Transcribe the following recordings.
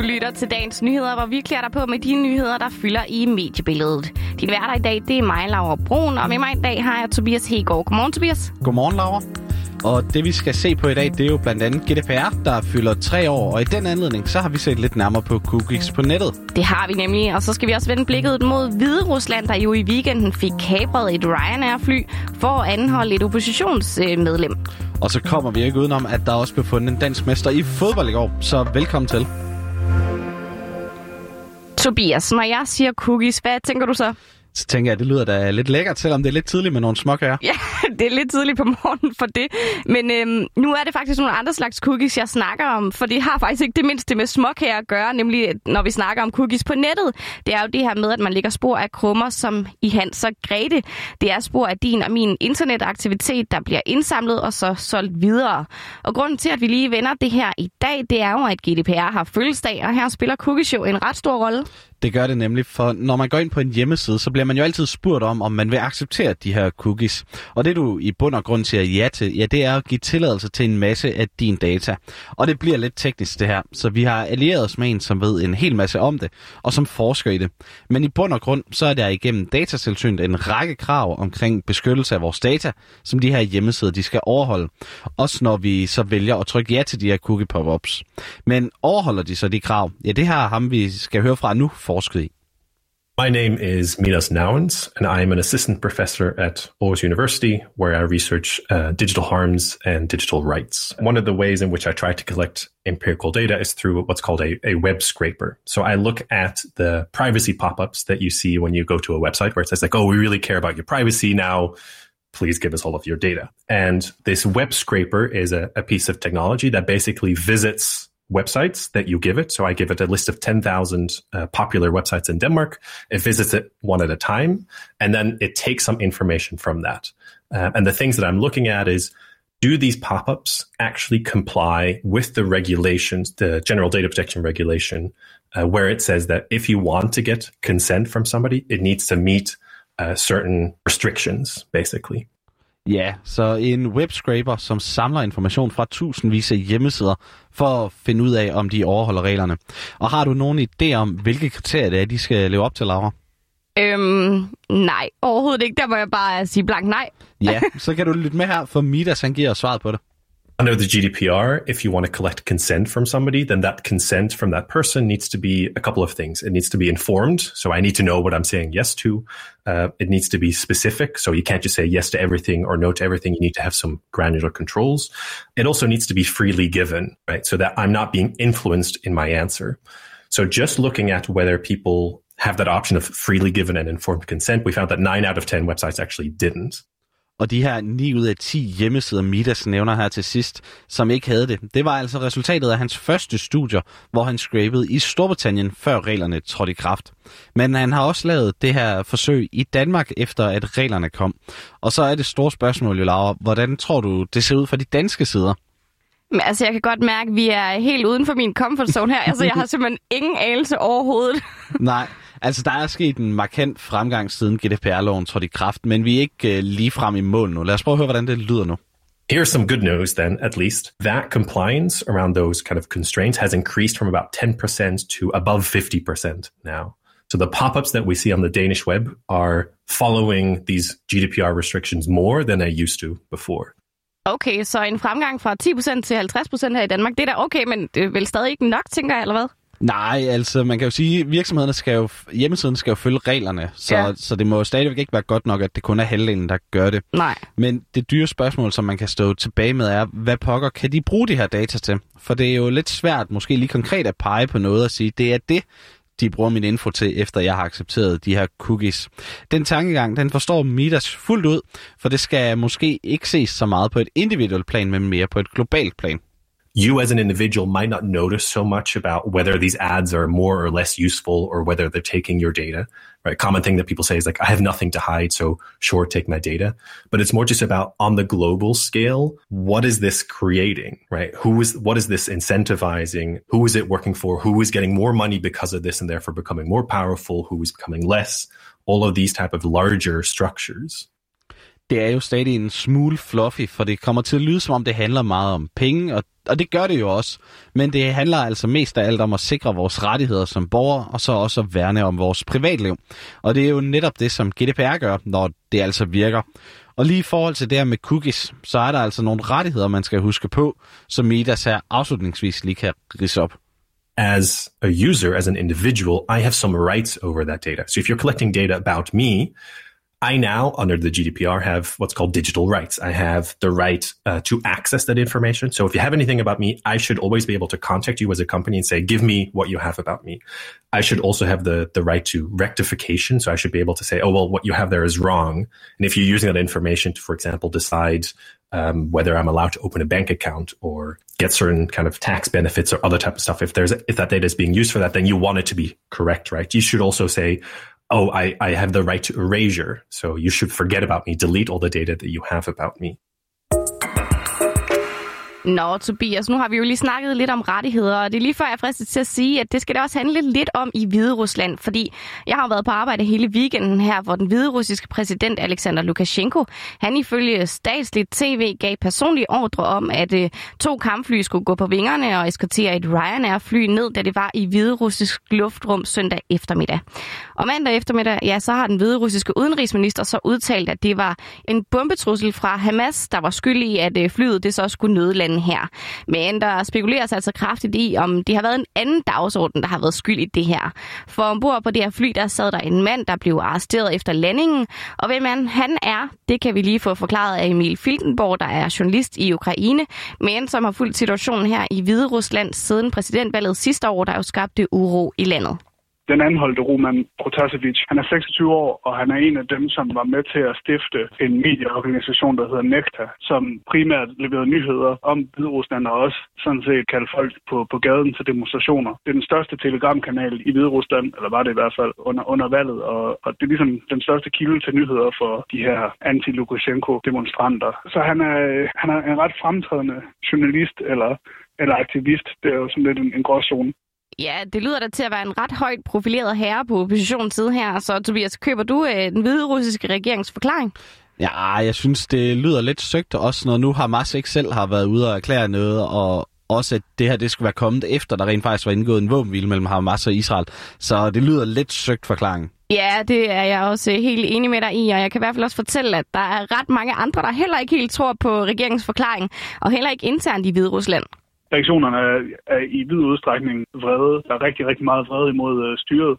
Du lytter til dagens nyheder, hvor vi klæder dig på med de nyheder, der fylder i mediebilledet. Din værter i dag, det er mig, Laura Brun, og med mig i dag har jeg Tobias Hegård. Godmorgen, Tobias. Godmorgen, Laura. Og det vi skal se på i dag, det er jo blandt andet GDPR, der fylder tre år. Og i den anledning, så har vi set lidt nærmere på cookies på nettet. Det har vi nemlig, og så skal vi også vende blikket mod Hvide Rusland, der jo i weekenden fik kapret et Ryanair-fly for at anholde et oppositionsmedlem. Og så kommer vi ikke udenom, at der også blev fundet en dansk mester i fodbold i går. Så velkommen til. Tobias, når jeg siger cookies, hvad tænker du så? Så tænker jeg, at det lyder da lidt lækkert, selvom det er lidt tidligt med nogle småkager. Ja, det er lidt tidligt på morgenen for det. Men øhm, nu er det faktisk nogle andre slags cookies, jeg snakker om. For det har faktisk ikke det mindste med småkager at gøre, nemlig når vi snakker om cookies på nettet. Det er jo det her med, at man lægger spor af krummer, som i Hans og Grete. Det er spor af din og min internetaktivitet, der bliver indsamlet og så solgt videre. Og grunden til, at vi lige vender det her i dag, det er jo, at GDPR har fødselsdag, og her spiller Cookies jo en ret stor rolle. Det gør det nemlig, for når man går ind på en hjemmeside, så bliver man jo altid spurgt om, om man vil acceptere de her cookies. Og det du i bund og grund siger ja til, ja, det er at give tilladelse til en masse af din data. Og det bliver lidt teknisk det her, så vi har allieret os med en, som ved en hel masse om det, og som forsker i det. Men i bund og grund, så er der igennem datatilsynet en række krav omkring beskyttelse af vores data, som de her hjemmesider de skal overholde. Også når vi så vælger at trykke ja til de her cookie pop-ups. Men overholder de så de krav? Ja, det her ham vi skal høre fra nu forsket i. My name is Milas Nouwens, and I am an assistant professor at Aarhus University, where I research uh, digital harms and digital rights. One of the ways in which I try to collect empirical data is through what's called a, a web scraper. So I look at the privacy pop-ups that you see when you go to a website where it says like, oh, we really care about your privacy now. Please give us all of your data. And this web scraper is a, a piece of technology that basically visits websites that you give it. So I give it a list of 10,000 uh, popular websites in Denmark. It visits it one at a time, and then it takes some information from that. Uh, and the things that I'm looking at is do these pop-ups actually comply with the regulations, the general data protection regulation, uh, where it says that if you want to get consent from somebody, it needs to meet uh, certain restrictions, basically. Ja, så en webscraper, som samler information fra tusindvis af hjemmesider for at finde ud af, om de overholder reglerne. Og har du nogen idé om, hvilke kriterier det er, de skal leve op til, Laura? Øhm, nej, overhovedet ikke. Der må jeg bare sige blank nej. ja, så kan du lytte med her, for Midas han giver svaret på det. Under the GDPR, if you want to collect consent from somebody, then that consent from that person needs to be a couple of things. It needs to be informed, so I need to know what I'm saying yes to. Uh, it needs to be specific, so you can't just say yes to everything or no to everything. You need to have some granular controls. It also needs to be freely given, right? So that I'm not being influenced in my answer. So just looking at whether people have that option of freely given and informed consent, we found that nine out of 10 websites actually didn't. Og de her 9 ud af 10 hjemmesider, Midas nævner her til sidst, som ikke havde det, det var altså resultatet af hans første studier, hvor han scrapede i Storbritannien, før reglerne trådte i kraft. Men han har også lavet det her forsøg i Danmark, efter at reglerne kom. Og så er det store spørgsmål, jo Laura, hvordan tror du, det ser ud for de danske sider? Men altså, jeg kan godt mærke, at vi er helt uden for min comfort zone her. Altså, jeg har simpelthen ingen anelse overhovedet. Nej, altså der er sket en markant fremgang siden GDPR-loven trådte i kraft, men vi er ikke uh, lige frem i mål nu. Lad os prøve at høre, hvordan det lyder nu. Here's some good news then, at least. That compliance around those kind of constraints has increased from about 10% to above 50% now. So the pop-ups that we see on the Danish web are following these GDPR restrictions more than I used to before. Okay, så en fremgang fra 10% til 50% her i Danmark, det er da okay, men det er vel stadig ikke nok, tænker jeg, eller hvad? Nej, altså man kan jo sige, virksomhederne skal jo, hjemmesiden skal jo følge reglerne, så, ja. så det må stadigvæk ikke være godt nok, at det kun er halvdelen, der gør det. Nej. Men det dyre spørgsmål, som man kan stå tilbage med, er, hvad pokker kan de bruge de her data til? For det er jo lidt svært, måske lige konkret at pege på noget og sige, det er det, de bruger min info til, efter jeg har accepteret de her cookies. Den tankegang, den forstår Midas fuldt ud, for det skal måske ikke ses så meget på et individuelt plan, men mere på et globalt plan. You as an individual might not notice so much about whether these ads are more or less useful or whether they're taking your data. Right. Common thing that people say is like, I have nothing to hide. So sure, take my data, but it's more just about on the global scale. What is this creating? Right. Who is, what is this incentivizing? Who is it working for? Who is getting more money because of this and therefore becoming more powerful? Who is becoming less? All of these type of larger structures. Det er jo stadig en smule fluffy, for det kommer til at lyde, som om det handler meget om penge, og, og det gør det jo også. Men det handler altså mest af alt om at sikre vores rettigheder som borgere, og så også at værne om vores privatliv. Og det er jo netop det, som GDPR gør, når det altså virker. Og lige i forhold til det her med cookies, så er der altså nogle rettigheder, man skal huske på, som Midas her afslutningsvis lige kan rise op. As a user, as an individual, I have some rights over that data. So if you're collecting data about me, I now, under the GDPR, have what's called digital rights. I have the right uh, to access that information. So if you have anything about me, I should always be able to contact you as a company and say, give me what you have about me. I should also have the, the right to rectification. So I should be able to say, oh, well, what you have there is wrong. And if you're using that information to, for example, decide um, whether I'm allowed to open a bank account or get certain kind of tax benefits or other type of stuff. If there's if that data is being used for that, then you want it to be correct, right? You should also say, oh, I, I have the right to erasure. So you should forget about me, delete all the data that you have about me. Nå, Tobias, nu har vi jo lige snakket lidt om rettigheder, og det er lige før, jeg er fristet til at sige, at det skal det også handle lidt om i Hvide Rusland, fordi jeg har været på arbejde hele weekenden her, hvor den hvide russiske præsident Alexander Lukashenko, han ifølge statsligt tv gav personlig ordre om, at øh, to kampfly skulle gå på vingerne og eskortere et Ryanair-fly ned, da det var i Hvide russisk luftrum søndag eftermiddag. Og mandag eftermiddag, ja, så har den hvide russiske udenrigsminister så udtalt, at det var en bombetrussel fra Hamas, der var skyld i, at øh, flyet det så skulle nødlande den her. Men der spekuleres altså kraftigt i, om det har været en anden dagsorden, der har været skyld i det her. For ombord på det her fly, der sad der en mand, der blev arresteret efter landingen. Og hvem man han er, det kan vi lige få forklaret af Emil Filtenborg, der er journalist i Ukraine, men som har fulgt situationen her i Hvide Rusland siden præsidentvalget sidste år, der jo skabte uro i landet. Den anholdte Roman Protasevic, han er 26 år, og han er en af dem, som var med til at stifte en medieorganisation, der hedder Nekta, som primært leverede nyheder om Hviderusland og også sådan set kaldte folk på, på gaden til demonstrationer. Det er den største telegramkanal i Hviderusland, eller var det i hvert fald under, under valget, og, og det er ligesom den største kilde til nyheder for de her anti-Lukashenko-demonstranter. Så han er, han er en ret fremtrædende journalist eller eller aktivist. Det er jo sådan lidt en, en gråzone. Ja, det lyder da til at være en ret højt profileret herre på oppositionens side her. Så Tobias, køber du øh, den hvide russiske regerings forklaring? Ja, jeg synes, det lyder lidt søgt, også når nu Hamas ikke selv har været ude og erklære noget, og også at det her det skulle være kommet efter, der rent faktisk var indgået en våbenhvile mellem Hamas og Israel. Så det lyder lidt søgt forklaring. Ja, det er jeg også helt enig med dig i, og jeg kan i hvert fald også fortælle, at der er ret mange andre, der heller ikke helt tror på regeringens forklaring, og heller ikke internt i Hvide Rusland reaktionerne er, er i vid udstrækning vrede. Der er rigtig, rigtig meget vrede imod øh, styret.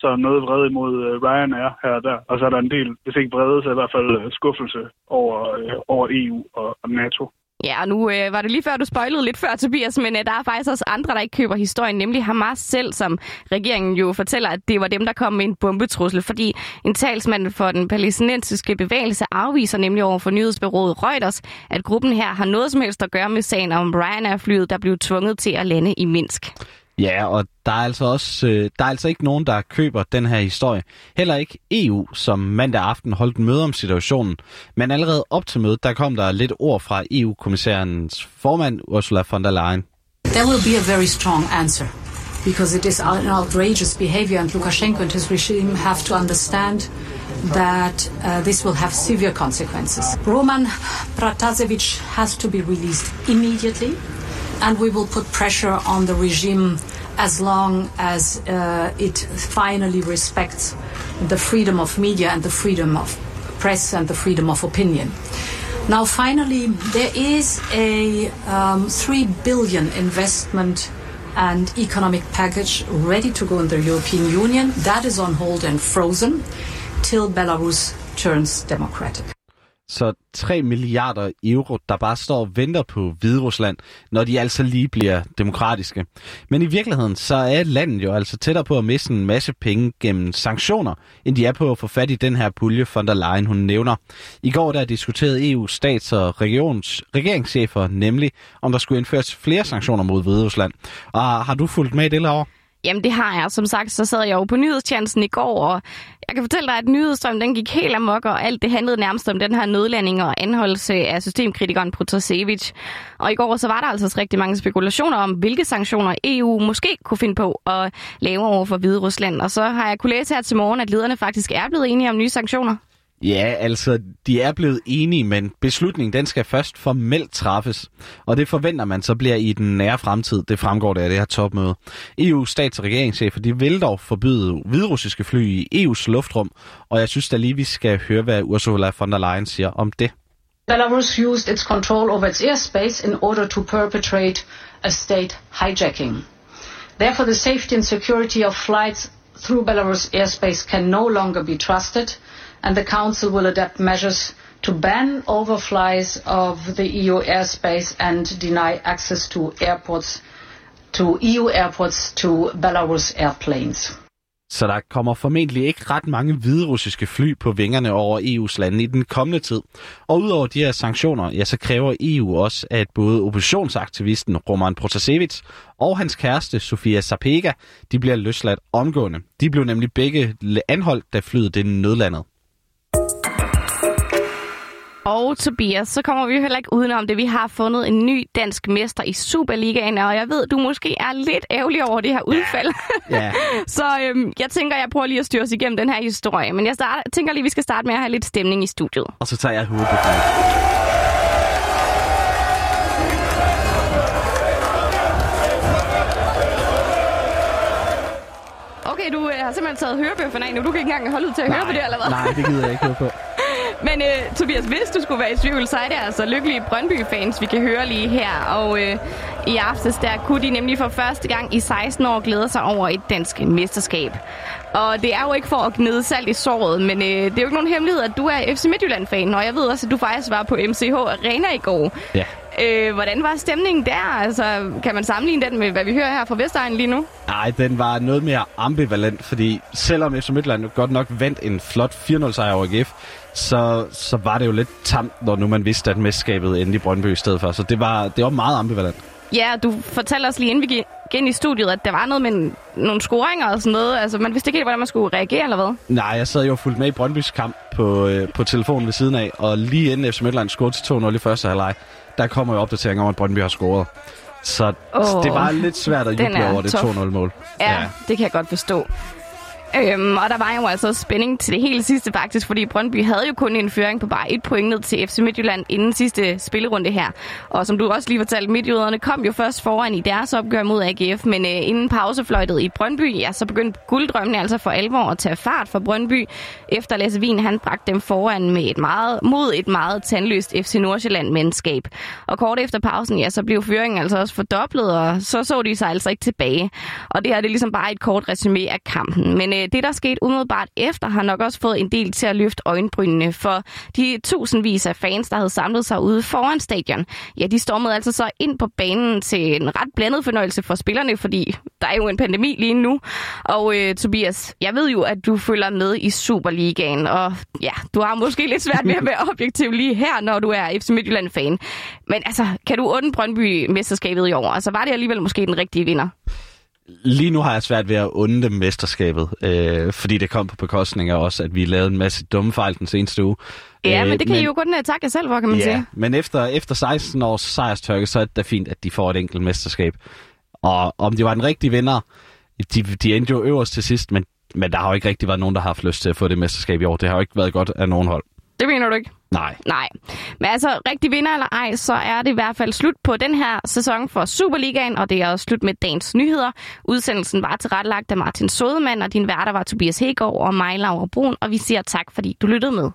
Så er noget vrede imod øh, Ryanair her og der. Og så er der en del, hvis ikke vrede, så i hvert fald øh, skuffelse over, øh, over EU og, og NATO. Ja, og nu øh, var det lige før, du spoilede lidt før, Tobias, men øh, der er faktisk også andre, der ikke køber historien, nemlig Hamas selv, som regeringen jo fortæller, at det var dem, der kom med en bombetrussel, fordi en talsmand for den palæstinensiske bevægelse afviser nemlig over for nyhedsbyrået Reuters, at gruppen her har noget som helst at gøre med sagen om Ryanair-flyet, der blev tvunget til at lande i Minsk. Ja, og der er altså også øh, der er altså ikke nogen, der køber den her historie. Heller ikke EU, som mandag aften holdt møde om situationen. Men allerede op til mødet, der kom der lidt ord fra EU-kommissærens formand, Ursula von der Leyen. There will be a very strong answer because it is an outrageous behavior and Lukashenko and his regime have to understand that uh, this will have severe consequences. Roman Pratasevich has to be released immediately and we will put pressure on the regime as long as uh, it finally respects the freedom of media and the freedom of press and the freedom of opinion. Now, finally, there is a um, 3 billion investment and economic package ready to go in the European Union. That is on hold and frozen till Belarus turns democratic. Så 3 milliarder euro, der bare står og venter på Hviderusland, når de altså lige bliver demokratiske. Men i virkeligheden, så er landet jo altså tættere på at miste en masse penge gennem sanktioner, end de er på at få fat i den her pulje von der Leyen, hun nævner. I går der diskuterede EU stats- og regions, regeringschefer nemlig, om der skulle indføres flere sanktioner mod Hviderusland. Og har du fulgt med i det, Laura? Jamen det har jeg. Som sagt, så sad jeg jo på nyhedstjenesten i går, og jeg kan fortælle dig, at nyhedsstrømmen den gik helt amok, og alt det handlede nærmest om den her nødlanding og anholdelse af systemkritikeren Protasevich. Og i går så var der altså rigtig mange spekulationer om, hvilke sanktioner EU måske kunne finde på at lave over for Hvide Rusland. Og så har jeg kunne læse her til morgen, at lederne faktisk er blevet enige om nye sanktioner. Ja, altså, de er blevet enige, men beslutningen den skal først formelt træffes. Og det forventer man så bliver i den nære fremtid. Det fremgår der af det her topmøde. EU's stats- og regeringschefer de vil dog forbyde hvidrussiske fly i EU's luftrum. Og jeg synes da lige, vi skal høre, hvad Ursula von der Leyen siger om det. Belarus used its control over its airspace in order to perpetrate a state hijacking. Therefore, the safety and security of flights through Belarus airspace can no longer be trusted, and the Council will adapt measures to ban overflights of the EU airspace and deny access to airports, to EU airports to Belarus airplanes. Så der kommer formentlig ikke ret mange hviderussiske fly på vingerne over EU's lande i den kommende tid. Og udover de her sanktioner, ja, så kræver EU også, at både oppositionsaktivisten Roman Protasevich og hans kæreste Sofia Sapega, de bliver løsladt omgående. De blev nemlig begge anholdt, da flyet det nødlandet. Og Tobias, så kommer vi jo heller ikke udenom det. Vi har fundet en ny dansk mester i Superligaen, og jeg ved, du måske er lidt ærgerlig over det her udfald. Ja. så øhm, jeg tænker, jeg prøver lige at styre os igennem den her historie. Men jeg starter, tænker lige, vi skal starte med at have lidt stemning i studiet. Og så tager jeg hovedet på Okay, du øh, har simpelthen taget hørebøfferne af nu. Du kan ikke engang holde ud til at Nej, høre på det, eller hvad? Nej, det gider jeg ikke høre på. Men øh, Tobias, hvis du skulle være i tvivl, så er det altså lykkelige Brøndby-fans, vi kan høre lige her. Og øh, i aftes, der kunne de nemlig for første gang i 16 år glæde sig over et dansk mesterskab. Og det er jo ikke for at gnide salt i såret, men øh, det er jo ikke nogen hemmelighed, at du er FC Midtjylland-fan. Og jeg ved også, at du faktisk var på MCH Arena i går. Ja. Øh, hvordan var stemningen der? Altså, kan man sammenligne den med, hvad vi hører her fra Vestegnen lige nu? Nej, den var noget mere ambivalent, fordi selvom FC Midtjylland godt nok vandt en flot 4-0 sejr over AGF, så, så var det jo lidt tamt, når nu man vidste, at mesterskabet endte i Brøndby i stedet for. Så det var, det var meget ambivalent. Ja, du fortalte os lige inden vi gik ind i studiet, at der var noget med nogle scoringer og sådan noget. Altså, man vidste ikke helt, hvordan man skulle reagere, eller hvad? Nej, jeg sad jo fuldt med i Brøndbys kamp på, øh, på telefonen ved siden af, og lige inden FC Midtjylland scorede til 2-0 i første halvleg, der kommer jo opdatering om, at Brøndby har scoret. Så Åh, det var lidt svært at juble er over det tough. 2-0-mål. Ja, ja, det kan jeg godt forstå. Øhm, og der var jo altså spænding til det hele sidste faktisk, fordi Brøndby havde jo kun en føring på bare et point ned til FC Midtjylland inden sidste spillerunde her. Og som du også lige fortalte, Midtjyderne kom jo først foran i deres opgør mod AGF, men øh, inden pausefløjtet i Brøndby, ja, så begyndte gulddrømmene altså for alvor at tage fart for Brøndby, efter Lasse Wien han bragte dem foran med et meget, mod et meget tandløst FC Nordsjælland-mandskab. Og kort efter pausen, ja, så blev føringen altså også fordoblet, og så så de sig altså ikke tilbage. Og det her det er ligesom bare et kort resume af kampen. Men øh, det, der skete umiddelbart efter, har nok også fået en del til at løfte øjenbrynene, for de tusindvis af fans, der havde samlet sig ude foran stadion, ja, de stormede altså så ind på banen til en ret blandet fornøjelse for spillerne, fordi der er jo en pandemi lige nu. Og øh, Tobias, jeg ved jo, at du følger med i Superligaen, og ja, du har måske lidt svært ved at være objektiv lige her, når du er FC Midtjylland-fan. Men altså, kan du undre Brøndby mesterskabet i år? Altså, var det alligevel måske den rigtige vinder? Lige nu har jeg svært ved at unde dem mesterskabet, øh, fordi det kom på bekostning af også, at vi lavede en masse dumme fejl den seneste uge. Ja, Øh, men det kan I jo kun uh, takke jer selv for, kan man ja, sige. men efter, efter 16 års sejrstørke, så er det da fint, at de får et enkelt mesterskab. Og om de var den rigtige vinder, de, de endte jo øverst til sidst, men, men der har jo ikke rigtig været nogen, der har haft lyst til at få det mesterskab i år. Det har jo ikke været godt af nogen hold. Det mener du ikke? Nej. Nej. Men altså, rigtig vinder eller ej, så er det i hvert fald slut på den her sæson for Superligaen, og det er også slut med dagens nyheder. Udsendelsen var tilrettelagt af Martin Sodemann, og din værter var Tobias Hegård og mig, Laura Brun, og vi siger tak, fordi du lyttede med.